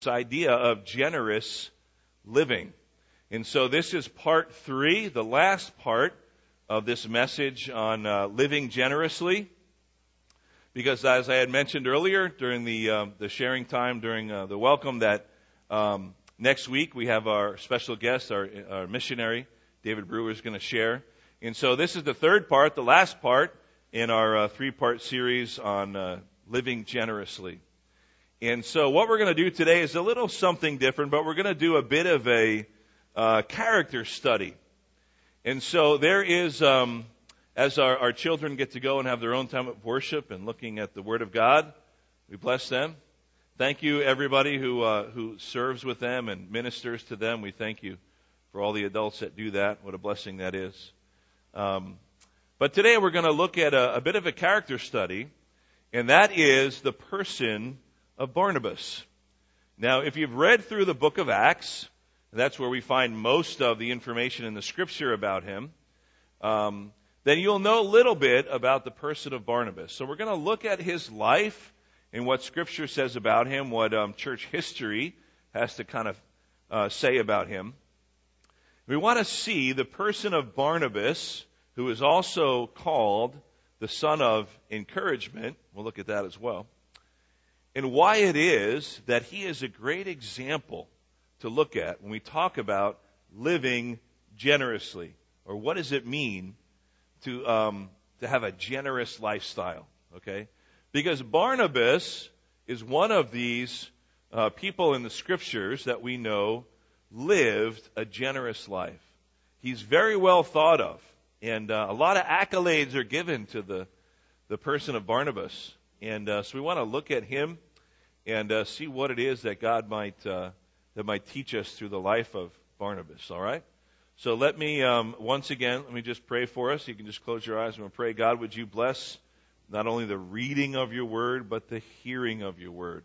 this idea of generous living. And so this is part three, the last part of this message on uh, living generously. Because as I had mentioned earlier during the uh, the sharing time during uh, the welcome, that um, next week we have our special guest, our, our missionary David Brewer is going to share. And so this is the third part, the last part in our uh, three part series on uh, living generously. And so what we're going to do today is a little something different, but we're going to do a bit of a uh, character study. And so there is, um, as our, our children get to go and have their own time of worship and looking at the Word of God, we bless them. Thank you, everybody who uh, who serves with them and ministers to them. We thank you for all the adults that do that. What a blessing that is. Um, but today we're going to look at a, a bit of a character study, and that is the person of Barnabas. Now, if you've read through the book of Acts, that's where we find most of the information in the scripture about him. Um, then you'll know a little bit about the person of Barnabas. So we're going to look at his life and what scripture says about him, what um, church history has to kind of uh, say about him. We want to see the person of Barnabas, who is also called the son of encouragement. We'll look at that as well. And why it is that he is a great example to look at when we talk about living generously, or what does it mean to um, to have a generous lifestyle? Okay, because Barnabas is one of these uh, people in the scriptures that we know lived a generous life. He's very well thought of, and uh, a lot of accolades are given to the the person of Barnabas. And uh, so we want to look at him and uh, see what it is that God might uh, that might teach us through the life of Barnabas. All right. So let me um, once again let me just pray for us. You can just close your eyes and pray. God, would you bless not only the reading of your word but the hearing of your word,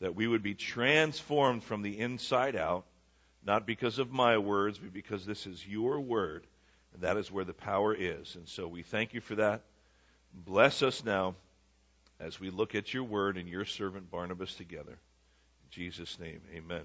that we would be transformed from the inside out, not because of my words, but because this is your word, and that is where the power is. And so we thank you for that. Bless us now as we look at your word and your servant Barnabas together. In Jesus' name, amen.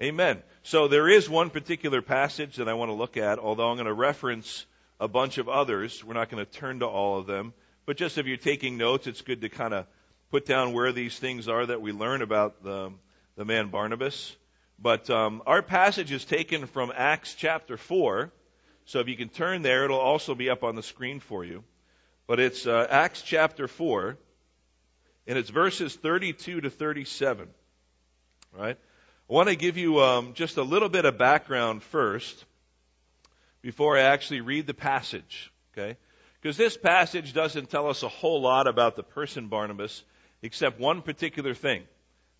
Amen. So there is one particular passage that I want to look at, although I'm going to reference a bunch of others. We're not going to turn to all of them. But just if you're taking notes, it's good to kind of put down where these things are that we learn about the, the man Barnabas. But um, our passage is taken from Acts chapter 4. So if you can turn there, it'll also be up on the screen for you. But it's uh, Acts chapter 4 and it's verses 32 to 37. Right? I want to give you um, just a little bit of background first before I actually read the passage. Okay? Because this passage doesn't tell us a whole lot about the person Barnabas, except one particular thing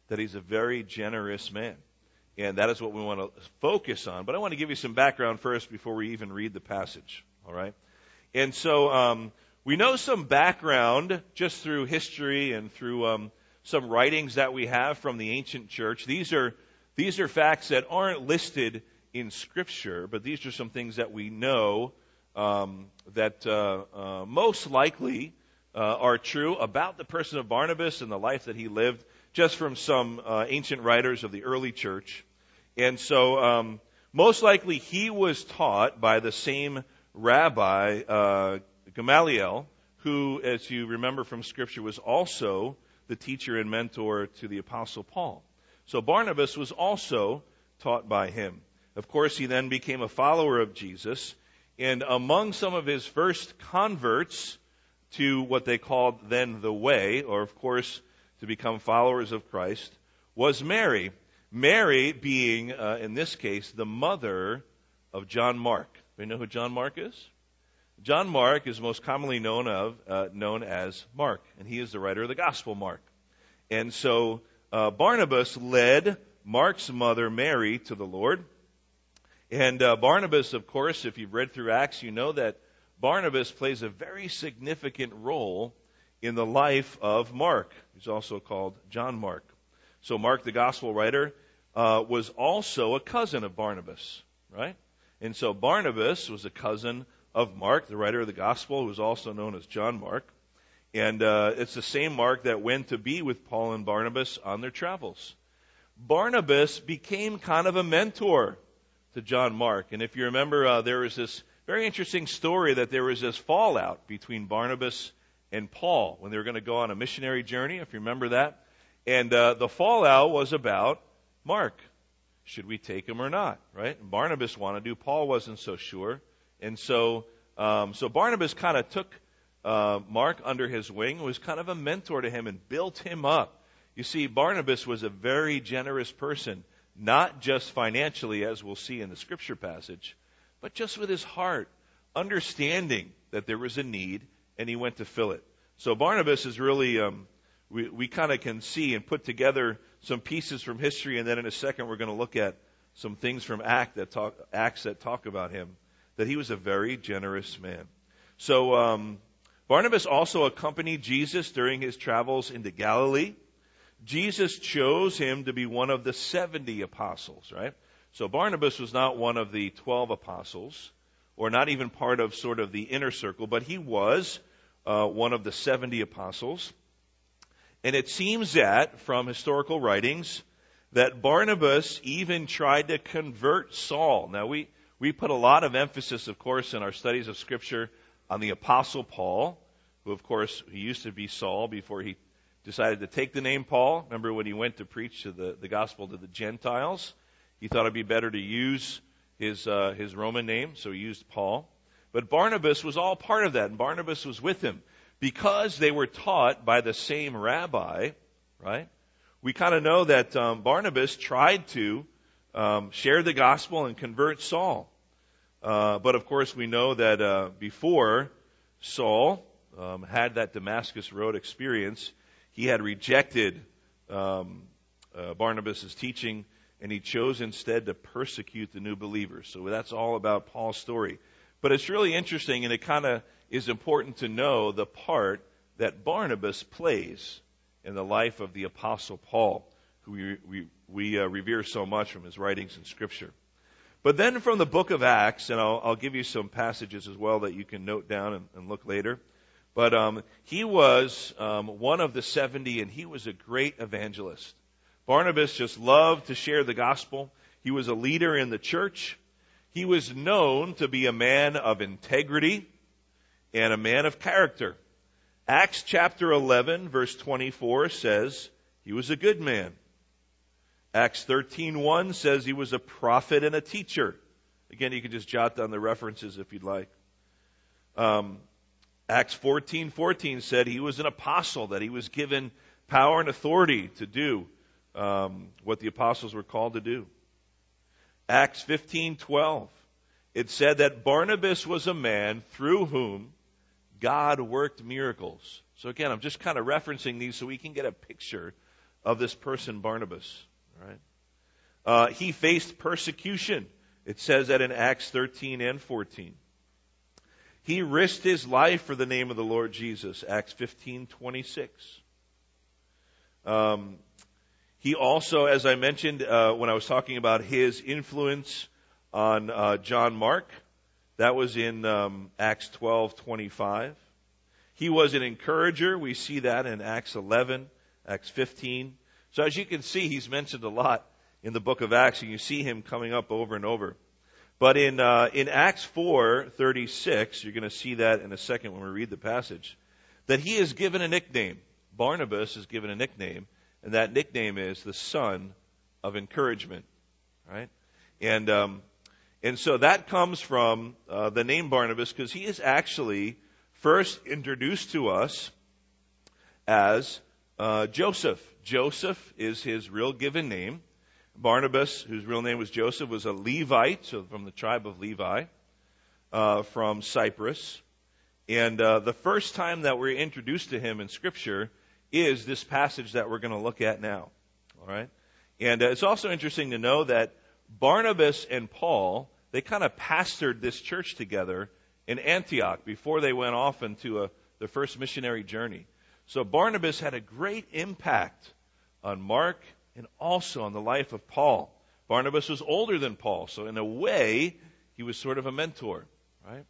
that he's a very generous man. And that is what we want to focus on. But I want to give you some background first before we even read the passage. All right? And so, um, we know some background just through history and through um, some writings that we have from the ancient church. These are these are facts that aren't listed in Scripture, but these are some things that we know um, that uh, uh, most likely uh, are true about the person of Barnabas and the life that he lived, just from some uh, ancient writers of the early church. And so, um, most likely, he was taught by the same rabbi uh, Gamaliel, who, as you remember from Scripture, was also the teacher and mentor to the Apostle Paul. So Barnabas was also taught by him. Of course, he then became a follower of Jesus, and among some of his first converts to what they called then the way, or of course, to become followers of Christ, was Mary. Mary being, uh, in this case, the mother of John Mark. Do you know who John Mark is? John Mark is most commonly known of uh, known as Mark, and he is the writer of the Gospel Mark. And so uh, Barnabas led Mark's mother Mary to the Lord. And uh, Barnabas, of course, if you've read through Acts, you know that Barnabas plays a very significant role in the life of Mark. He's also called John Mark. So Mark, the gospel writer, uh, was also a cousin of Barnabas, right? And so Barnabas was a cousin of Mark, the writer of the gospel, who is also known as John Mark. And uh, it's the same Mark that went to be with Paul and Barnabas on their travels. Barnabas became kind of a mentor to John Mark. And if you remember, uh, there was this very interesting story that there was this fallout between Barnabas and Paul when they were going to go on a missionary journey, if you remember that. And uh, the fallout was about Mark. Should we take him or not? Right? Barnabas wanted to. Paul wasn't so sure. And so, um, so Barnabas kind of took uh, Mark under his wing, was kind of a mentor to him, and built him up. You see, Barnabas was a very generous person, not just financially, as we'll see in the scripture passage, but just with his heart, understanding that there was a need, and he went to fill it. So Barnabas is really, um, we, we kind of can see and put together some pieces from history, and then in a second we're going to look at some things from Act that talk, Acts that talk about him, that he was a very generous man. So um, Barnabas also accompanied Jesus during his travels into Galilee. Jesus chose him to be one of the 70 apostles, right? So Barnabas was not one of the 12 apostles, or not even part of sort of the inner circle, but he was uh, one of the 70 apostles. And it seems that, from historical writings, that Barnabas even tried to convert Saul. Now, we, we put a lot of emphasis, of course, in our studies of Scripture on the Apostle Paul, who, of course, he used to be Saul before he decided to take the name Paul. Remember when he went to preach to the, the gospel to the Gentiles? He thought it'd be better to use his, uh, his Roman name, so he used Paul. But Barnabas was all part of that, and Barnabas was with him. Because they were taught by the same rabbi, right? We kind of know that um, Barnabas tried to um, share the gospel and convert Saul. Uh, but of course, we know that uh, before Saul um, had that Damascus Road experience, he had rejected um, uh, Barnabas' teaching, and he chose instead to persecute the new believers. So that's all about Paul's story. But it's really interesting, and it kind of is important to know the part that Barnabas plays in the life of the Apostle Paul, who we, we, we uh, revere so much from his writings in Scripture. But then from the book of Acts, and I'll, I'll give you some passages as well that you can note down and, and look later. But um, he was um, one of the 70, and he was a great evangelist. Barnabas just loved to share the gospel. He was a leader in the church. He was known to be a man of integrity and a man of character. Acts chapter 11, verse 24 says he was a good man. Acts 13:1 says he was a prophet and a teacher. Again, you can just jot down the references if you'd like. Um, Acts 14:14 14 said he was an apostle, that he was given power and authority to do um, what the apostles were called to do. Acts 15:12 it said that Barnabas was a man through whom God worked miracles. So again, I'm just kind of referencing these so we can get a picture of this person, Barnabas. Right? Uh, he faced persecution. It says that in Acts 13 and 14. He risked his life for the name of the Lord Jesus, Acts 15:26. Um, he also, as I mentioned uh, when I was talking about his influence on uh, John Mark, that was in um, Acts 12:25. He was an encourager. We see that in Acts 11, Acts 15. So as you can see, he's mentioned a lot in the book of Acts, and you see him coming up over and over. But in uh, in Acts 4:36, you're going to see that in a second when we read the passage, that he is given a nickname. Barnabas is given a nickname, and that nickname is the son of encouragement. Right? And um, and so that comes from uh, the name Barnabas because he is actually first introduced to us as uh, Joseph. Joseph is his real given name. Barnabas, whose real name was Joseph, was a Levite, so from the tribe of Levi, uh, from Cyprus. And uh, the first time that we're introduced to him in Scripture is this passage that we're going to look at now. All right, and uh, it's also interesting to know that Barnabas and Paul they kind of pastored this church together in Antioch before they went off into a, the first missionary journey. So Barnabas had a great impact on Mark and also on the life of Paul. Barnabas was older than Paul, so in a way, he was sort of a mentor, right?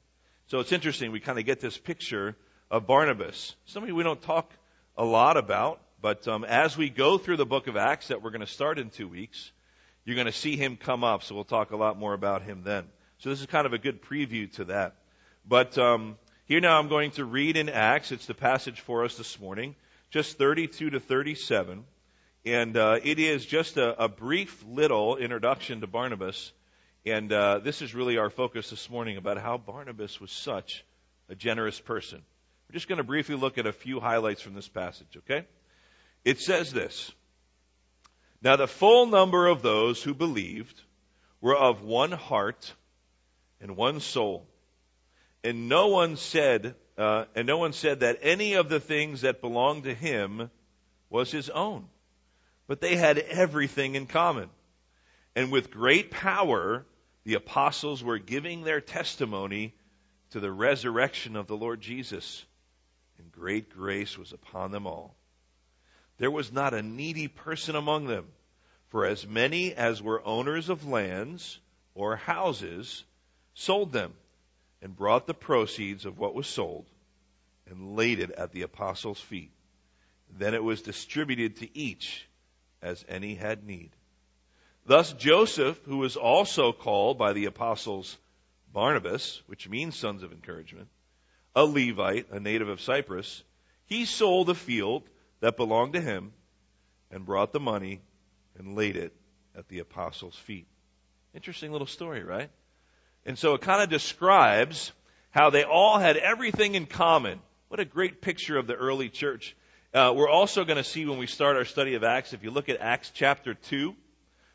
So it's interesting, we kind of get this picture of Barnabas. Somebody we don't talk a lot about, But um, as we go through the book of Acts that we're going to start in two weeks, you're going to see him come up. So we'll talk a lot more about him then. So this is kind of a good preview to that. But um, here now I'm going to read in Acts. It's the passage for us this morning, just 32 to 37. And uh, it is just a, a, brief little introduction to Barnabas. And uh, this is really our focus this morning about how Barnabas was such a generous person. We're just going to briefly look at a few highlights from this passage, okay? It says this Now the full number of those who believed were of one heart and one soul and no one said, uh, and no one said that any of the things that belonged to him was his own. But they had everything in common. And with great power, the apostles were giving their testimony to the resurrection of the Lord Jesus. And great grace was upon them all. There was not a needy person among them, for as many as were owners of lands or houses sold them and brought the proceeds of what was sold and laid it at the apostles' feet. Then it was distributed to each as any had need. Thus Joseph, who was also called by the apostles Barnabas, which means sons of encouragement, a Levite, a native of Cyprus, he sold a field that belonged to him and brought the money and laid it at the apostles' feet. Interesting little story, right? And so it kind of describes how they all had everything in common. What a great picture of the early church. Uh, we're also going to see when we start our study of Acts, if you look at Acts chapter 2,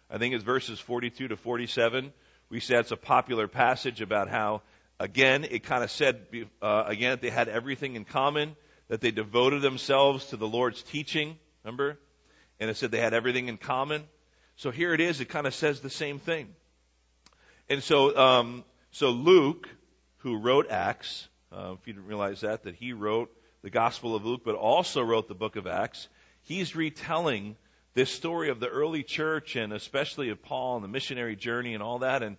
I think it's verses 42 to 47, we said it's a popular passage about how, again, it kind of said, uh, again, that they had everything in common, that they devoted themselves to the Lord's teaching, remember? And it said they had everything in common. So here it is, it kind of says the same thing. And so, um, so Luke, who wrote Acts, uh, if you didn't realize that, that he wrote the Gospel of Luke, but also wrote the book of Acts, he's retelling this story of the early church and especially of Paul and the missionary journey and all that. And,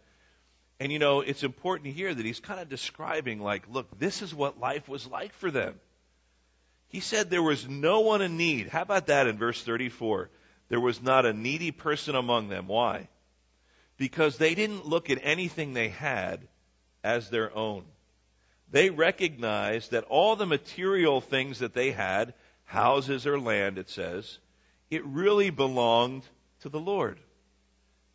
and you know, it's important hear that he's kind of describing like, look, this is what life was like for them. He said there was no one in need. How about that in verse 34? There was not a needy person among them. Why? Because they didn't look at anything they had as their own. They recognized that all the material things that they had, houses or land, it says, it really belonged to the Lord.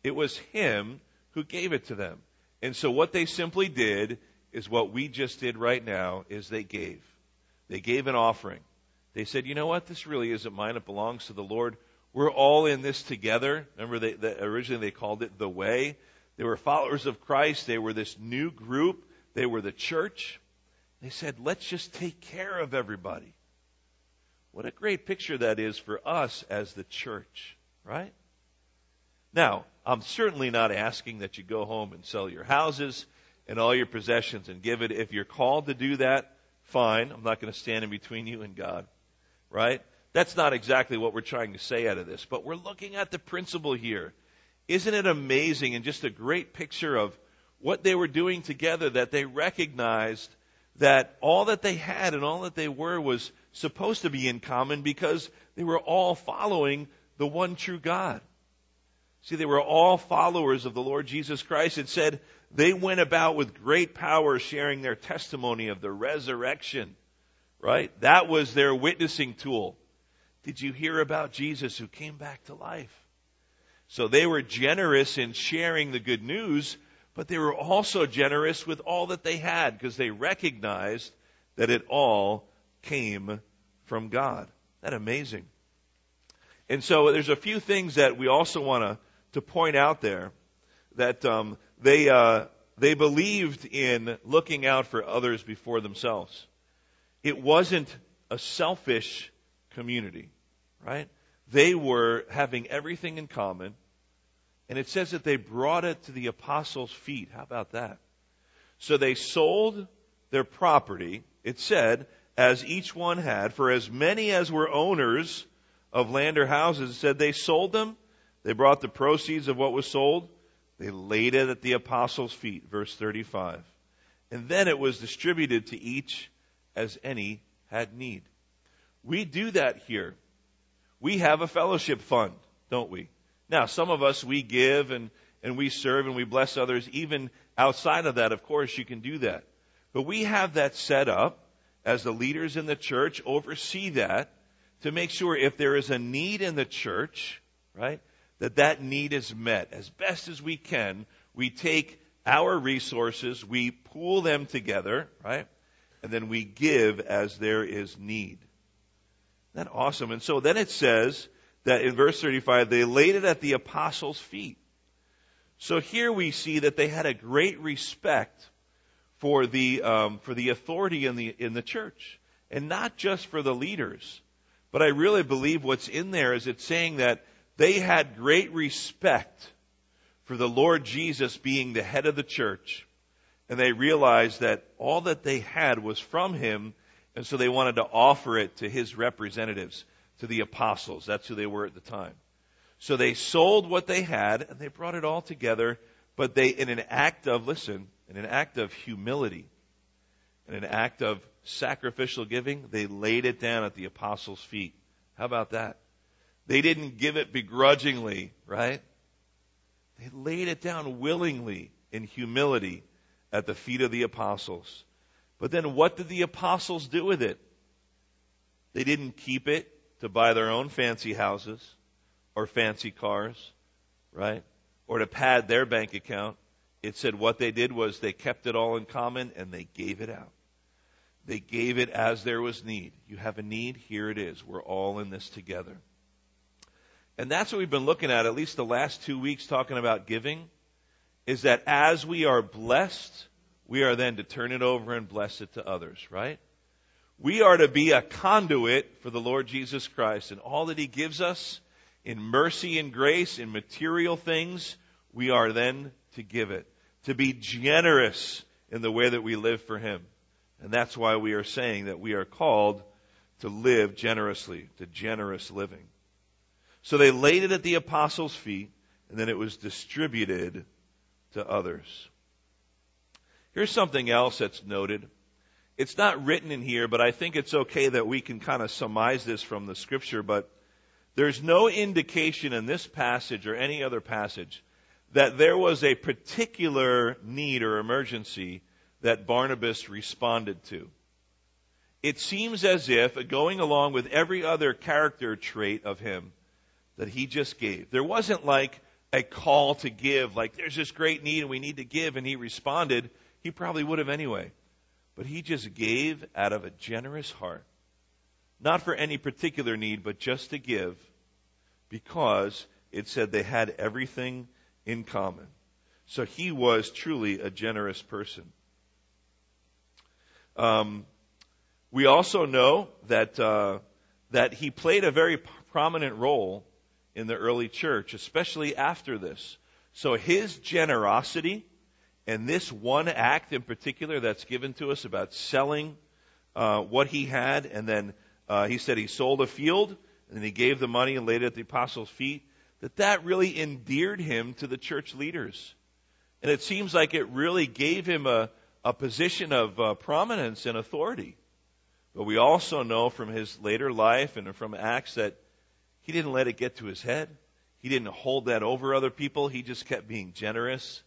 It was Him who gave it to them. And so what they simply did is what we just did right now is they gave. They gave an offering. They said, you know what? This really isn't mine. It belongs to the Lord. We're all in this together. Remember, they, they, originally they called it the way. They were followers of Christ. They were this new group. They were the church. They said, let's just take care of everybody. What a great picture that is for us as the church, right? Now, I'm certainly not asking that you go home and sell your houses and all your possessions and give it. If you're called to do that, fine. I'm not going to stand in between you and God, right? That's not exactly what we're trying to say out of this, but we're looking at the principle here. Isn't it amazing and just a great picture of what they were doing together that they recognized that all that they had and all that they were was supposed to be in common because they were all following the one true God. See, they were all followers of the Lord Jesus Christ. It said they went about with great power sharing their testimony of the resurrection, right? That was their witnessing tool. Did you hear about Jesus who came back to life? So they were generous in sharing the good news, but they were also generous with all that they had because they recognized that it all came from God. That amazing? And so there's a few things that we also want to, to point out there that um, they uh, they believed in looking out for others before themselves. It wasn't a selfish community right? They were having everything in common. And it says that they brought it to the apostles' feet. How about that? So they sold their property, it said, as each one had, for as many as were owners of land or houses, it said they sold them. They brought the proceeds of what was sold. They laid it at the apostles' feet, verse 35. And then it was distributed to each as any had need. We do that here We have a fellowship fund, don't we? Now, some of us, we give and, and we serve and we bless others. Even outside of that, of course, you can do that. But we have that set up as the leaders in the church oversee that to make sure if there is a need in the church, right, that that need is met as best as we can. We take our resources, we pool them together, right, and then we give as there is need. That awesome? And so then it says that in verse 35, they laid it at the apostles' feet. So here we see that they had a great respect for the um, for the authority in the in the church, and not just for the leaders. But I really believe what's in there is it's saying that they had great respect for the Lord Jesus being the head of the church, and they realized that all that they had was from Him, and so they wanted to offer it to His representatives, to the apostles. That's who they were at the time. So they sold what they had and they brought it all together, but they, in an act of, listen, in an act of humility, in an act of sacrificial giving, they laid it down at the apostles' feet. How about that? They didn't give it begrudgingly, right? They laid it down willingly in humility at the feet of the apostles. But then what did the apostles do with it? They didn't keep it to buy their own fancy houses or fancy cars, right? Or to pad their bank account. It said what they did was they kept it all in common and they gave it out. They gave it as there was need. You have a need, here it is. We're all in this together. And that's what we've been looking at, at least the last two weeks, talking about giving, is that as we are blessed, we are then to turn it over and bless it to others, right? We are to be a conduit for the Lord Jesus Christ, and all that He gives us in mercy and grace, in material things, we are then to give it. To be generous in the way that we live for Him. And that's why we are saying that we are called to live generously, to generous living. So they laid it at the apostles' feet, and then it was distributed to others. Here's something else that's noted. It's not written in here, but I think it's okay that we can kind of surmise this from the scripture, but there's no indication in this passage or any other passage that there was a particular need or emergency that Barnabas responded to. It seems as if, going along with every other character trait of him, that he just gave. There wasn't like a call to give, like there's this great need and we need to give, and he responded. He probably would have anyway. But he just gave out of a generous heart. Not for any particular need, but just to give because it said they had everything in common. So he was truly a generous person. Um, we also know that uh, that he played a very prominent role in the early church, especially after this. So his generosity and this one act in particular that's given to us about selling uh, what he had, and then uh, he said he sold a field, and then he gave the money and laid it at the apostles' feet, that that really endeared him to the church leaders. And it seems like it really gave him a, a position of uh, prominence and authority. But we also know from his later life and from Acts that he didn't let it get to his head. He didn't hold that over other people. He just kept being generous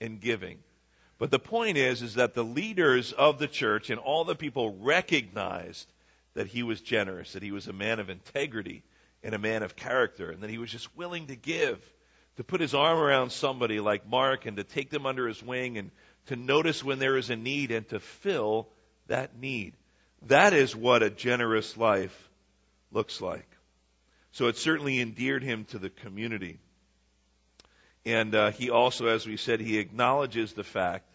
and giving. But the point is, is that the leaders of the church and all the people recognized that he was generous, that he was a man of integrity and a man of character, and that he was just willing to give, to put his arm around somebody like Mark and to take them under his wing and to notice when there is a need and to fill that need. That is what a generous life looks like. So it certainly endeared him to the community. And uh, he also, as we said, he acknowledges the fact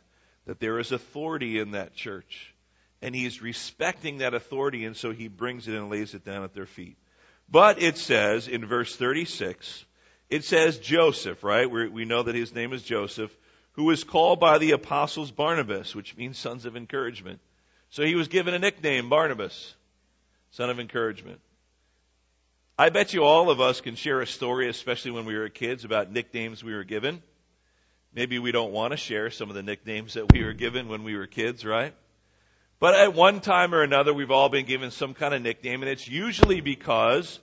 that there is authority in that church. And he's respecting that authority, and so he brings it and lays it down at their feet. But it says in verse 36, it says Joseph, right? we we know that his name is Joseph, who was called by the apostles Barnabas, which means sons of encouragement. So he was given a nickname, Barnabas, son of encouragement. I bet you all of us can share a story, especially when we were kids, about nicknames we were given. Maybe we don't want to share some of the nicknames that we were given when we were kids, right? But at one time or another, we've all been given some kind of nickname, and it's usually because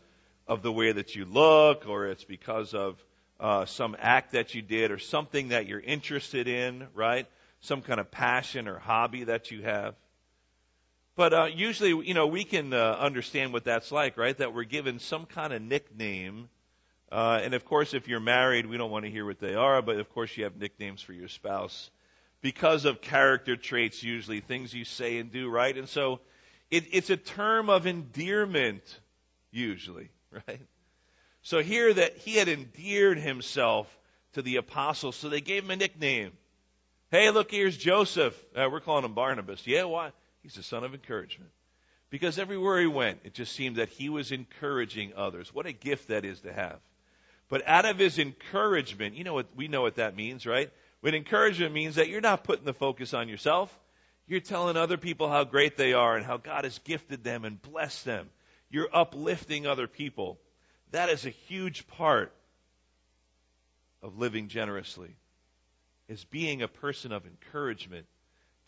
of the way that you look, or it's because of uh, some act that you did, or something that you're interested in, right? Some kind of passion or hobby that you have. But uh, usually, you know, we can uh, understand what that's like, right? That we're given some kind of nickname. Uh, and of course, if you're married, we don't want to hear what they are, but of course, you have nicknames for your spouse because of character traits, usually, things you say and do, right? And so it, it's a term of endearment, usually, right? So here that he had endeared himself to the apostles, so they gave him a nickname. Hey, look, here's Joseph. Uh, we're calling him Barnabas. Yeah, why? He's a son of encouragement. Because everywhere he went, it just seemed that he was encouraging others. What a gift that is to have. But out of his encouragement, you know what, we know what that means, right? When encouragement means that you're not putting the focus on yourself. You're telling other people how great they are and how God has gifted them and blessed them. You're uplifting other people. That is a huge part of living generously. Is being a person of encouragement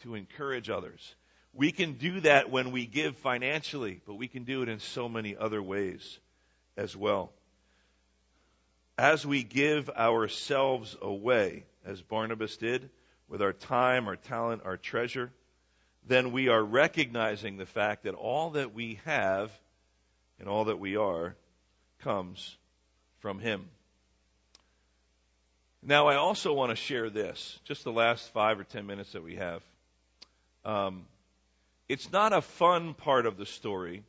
to encourage others. We can do that when we give financially, but we can do it in so many other ways as well. As we give ourselves away, as Barnabas did, with our time, our talent, our treasure, then we are recognizing the fact that all that we have and all that we are comes from Him. Now, I also want to share this, just the last five or ten minutes that we have. Um, it's not a fun part of the story,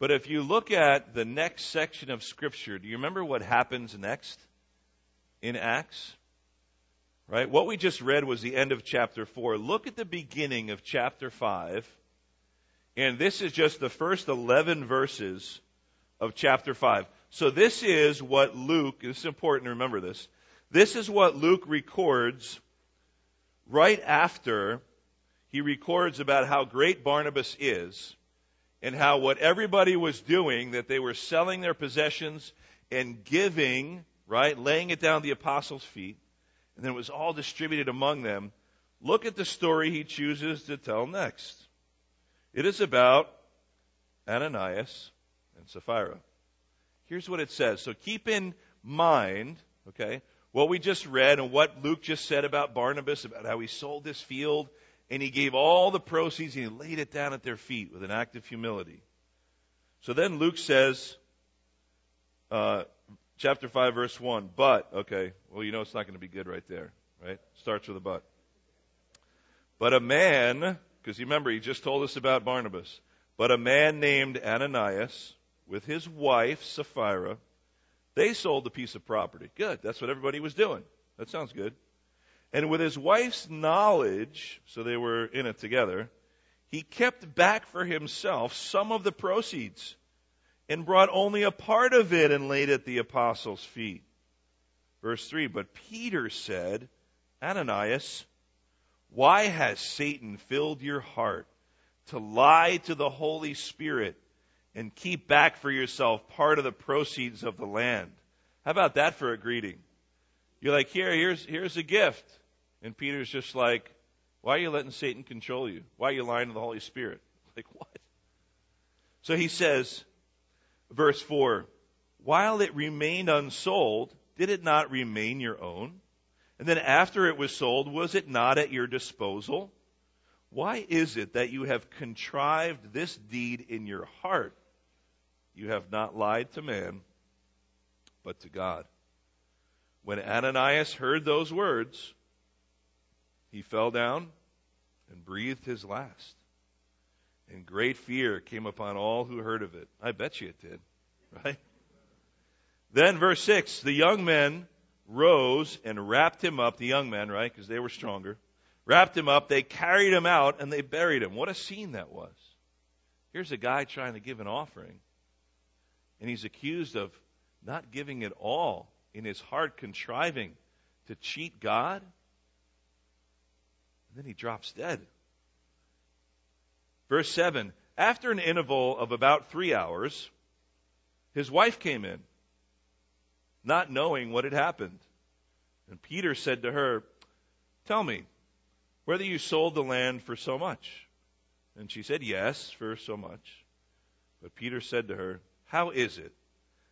but if you look at the next section of Scripture, do you remember what happens next in Acts? Right? What we just read was the end of chapter 4. Look at the beginning of chapter 5. And this is just the first 11 verses of chapter 5. So this is what Luke, it's important to remember this. This is what Luke records right after he records about how great Barnabas is and how what everybody was doing, that they were selling their possessions and giving, right, laying it down at the apostles' feet and then it was all distributed among them. Look at the story he chooses to tell next. It is about Ananias and Sapphira. Here's what it says. So keep in mind, okay, what we just read and what Luke just said about Barnabas, about how he sold this field and he gave all the proceeds and he laid it down at their feet with an act of humility. So then Luke says, uh, chapter 5, verse 1. But, okay, well, you know it's not going to be good right there, right? Starts with a but. But a man, because you remember, he just told us about Barnabas. But a man named Ananias, with his wife, Sapphira, they sold a piece of property. Good. That's what everybody was doing. That sounds good. And with his wife's knowledge, so they were in it together, he kept back for himself some of the proceeds and brought only a part of it and laid at the apostles' feet. Verse 3 But Peter said, Ananias, why has Satan filled your heart to lie to the Holy Spirit and keep back for yourself part of the proceeds of the land? How about that for a greeting? You're like, here, here's, here's a gift. And Peter's just like, why are you letting Satan control you? Why are you lying to the Holy Spirit? Like, what? So he says, Verse 4 While it remained unsold, did it not remain your own? And then after it was sold, was it not at your disposal? Why is it that you have contrived this deed in your heart? You have not lied to man, but to God. When Ananias heard those words, he fell down and breathed his last and great fear came upon all who heard of it. I bet you it did, right? Then, verse 6 the young men rose and wrapped him up, the young men, right? Because they were stronger. Wrapped him up, they carried him out, and they buried him. What a scene that was. Here's a guy trying to give an offering, and he's accused of not giving it all in his heart, contriving to cheat God. And then he drops dead. Verse 7 After an interval of about three hours, his wife came in, not knowing what had happened. And Peter said to her, Tell me, whether you sold the land for so much. And she said, Yes, for so much. But Peter said to her, How is it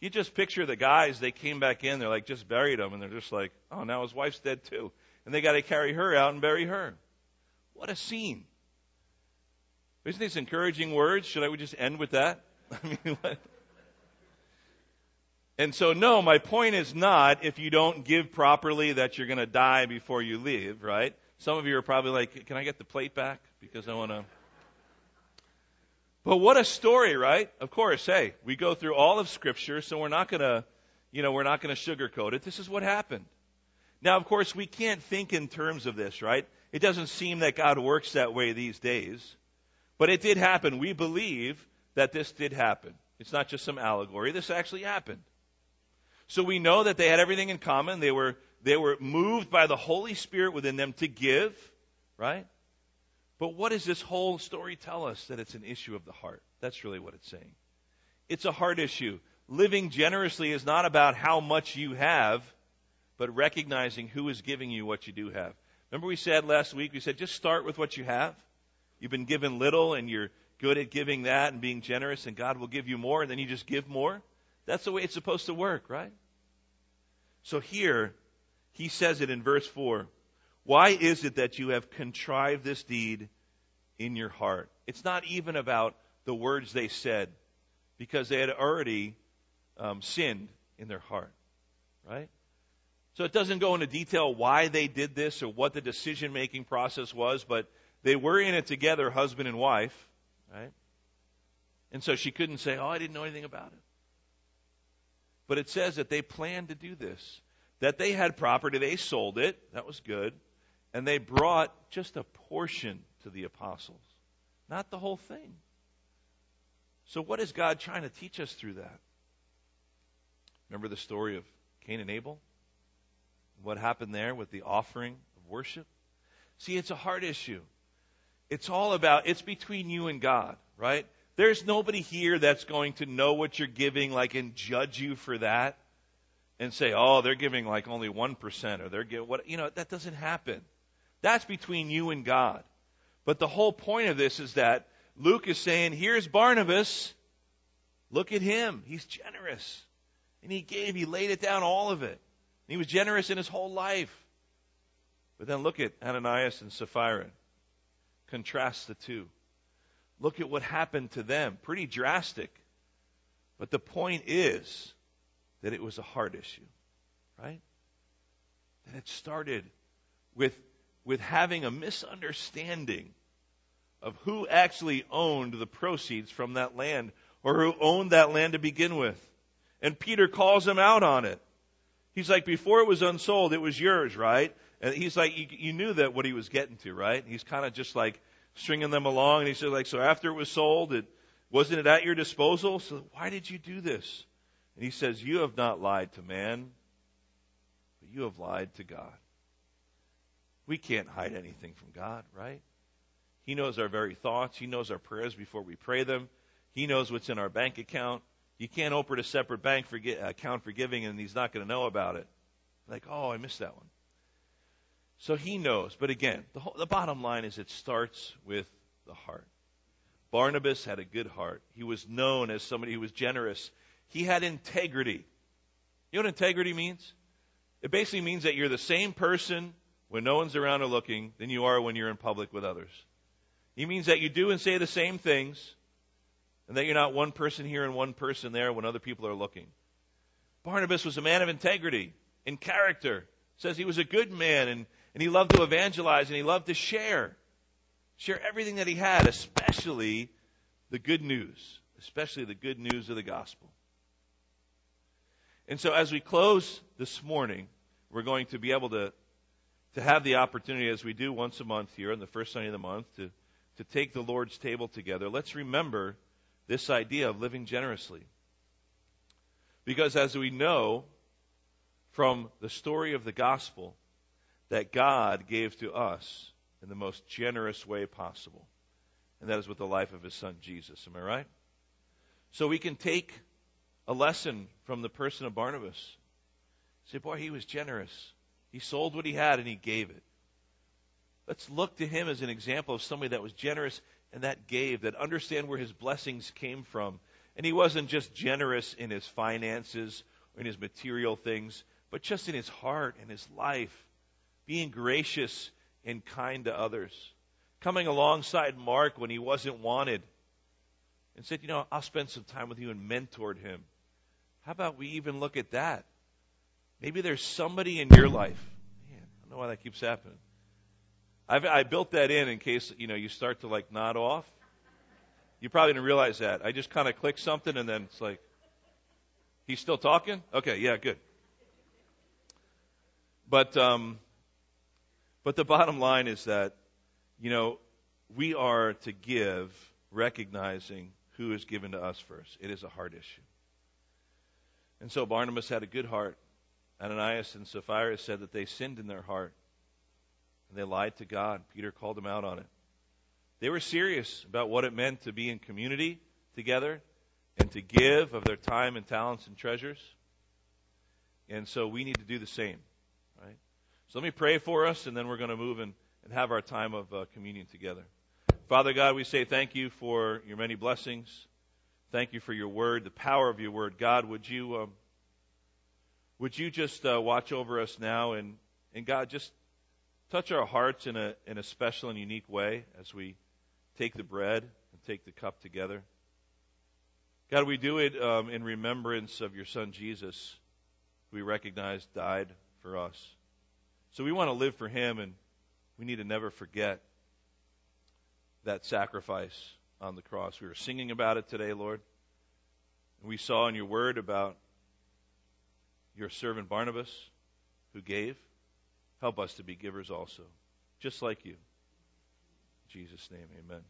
You just picture the guys, they came back in, they're like, just buried him, and they're just like, oh, now his wife's dead too. And they got to carry her out and bury her. What a scene. Isn't these encouraging words? Should I just end with that? I mean, what? And so, no, my point is not if you don't give properly that you're going to die before you leave, right? Some of you are probably like, can I get the plate back? Because I want to. But what a story, right? Of course, hey, we go through all of Scripture, so we're not going to, you know, we're not going to sugarcoat it. This is what happened. Now, of course, we can't think in terms of this, right? It doesn't seem that God works that way these days. But it did happen. We believe that this did happen. It's not just some allegory. This actually happened. So we know that they had everything in common. They were, they were moved by the Holy Spirit within them to give, right? But what does this whole story tell us? That it's an issue of the heart. That's really what it's saying. It's a heart issue. Living generously is not about how much you have, but recognizing who is giving you what you do have. Remember we said last week, we said just start with what you have. You've been given little and you're good at giving that and being generous and God will give you more and then you just give more. That's the way it's supposed to work, right? So here, he says it in verse 4. Why is it that you have contrived this deed in your heart? It's not even about the words they said because they had already um, sinned in their heart, right? So it doesn't go into detail why they did this or what the decision making process was, but they were in it together, husband and wife, right? And so she couldn't say, Oh, I didn't know anything about it. But it says that they planned to do this, that they had property, they sold it, that was good, and they brought just a portion to the apostles, not the whole thing. So, what is God trying to teach us through that? Remember the story of Cain and Abel? What happened there with the offering of worship? See, it's a hard issue. It's all about, it's between you and God, right? There's nobody here that's going to know what you're giving, like, and judge you for that and say, oh, they're giving like only 1% or they're giving what, you know, that doesn't happen. That's between you and God. But the whole point of this is that Luke is saying, here's Barnabas. Look at him. He's generous. And he gave, he laid it down, all of it. And he was generous in his whole life. But then look at Ananias and Sapphira. Contrast the two. Look at what happened to them. Pretty drastic. But the point is that it was a heart issue, right? That it started with, with having a misunderstanding of who actually owned the proceeds from that land or who owned that land to begin with. And Peter calls him out on it. He's like, before it was unsold, it was yours, right? And he's like, you, you knew that what he was getting to, right? He's kind of just like stringing them along. And he said, like, so after it was sold, it wasn't it at your disposal? So why did you do this? And he says, you have not lied to man, but you have lied to God. We can't hide anything from God, right? He knows our very thoughts. He knows our prayers before we pray them. He knows what's in our bank account. You can't open a separate bank for, account for giving and he's not going to know about it. Like, oh, I missed that one. So he knows. But again, the, whole, the bottom line is it starts with the heart. Barnabas had a good heart. He was known as somebody who was generous. He had integrity. You know what integrity means? It basically means that you're the same person when no one's around or looking than you are when you're in public with others. It means that you do and say the same things, and that you're not one person here and one person there when other people are looking. Barnabas was a man of integrity and character. Says he was a good man and and he loved to evangelize and he loved to share. Share everything that he had, especially the good news, especially the good news of the gospel. And so as we close this morning, we're going to be able to, to have the opportunity, as we do once a month here on the first Sunday of the month, to, to take the Lord's table together. Let's remember this idea of living generously. Because as we know, from the story of the gospel that God gave to us in the most generous way possible. And that is with the life of his son Jesus. Am I right? So we can take a lesson from the person of Barnabas. Say, boy, he was generous. He sold what he had and he gave it. Let's look to him as an example of somebody that was generous and that gave, that understand where his blessings came from. And he wasn't just generous in his finances or in his material things, but just in his heart and his life, being gracious and kind to others. Coming alongside Mark when he wasn't wanted and said, You know, I'll spend some time with you and mentored him. How about we even look at that? Maybe there's somebody in your life. Man, I don't know why that keeps happening. I've, I built that in in case you know you start to like nod off. You probably didn't realize that. I just kind of click something and then it's like, he's still talking. Okay, yeah, good. But um, but the bottom line is that you know we are to give recognizing who is given to us first. It is a heart issue. And so Barnabas had a good heart. Ananias and Sapphira said that they sinned in their heart. And they lied to God. Peter called them out on it. They were serious about what it meant to be in community together and to give of their time and talents and treasures. And so we need to do the same. Right? So let me pray for us, and then we're going to move and, and have our time of uh, communion together. Father God, we say thank you for your many blessings. Thank you for your word, the power of your word. God, would you um, would you just uh, watch over us now and and God just touch our hearts in a in a special and unique way as we take the bread and take the cup together. God, we do it um, in remembrance of your Son Jesus, who we recognize died for us. So we want to live for Him, and we need to never forget that sacrifice on the cross. We were singing about it today, Lord. We saw in your word about your servant Barnabas who gave. Help us to be givers also, just like you. In Jesus' name, amen.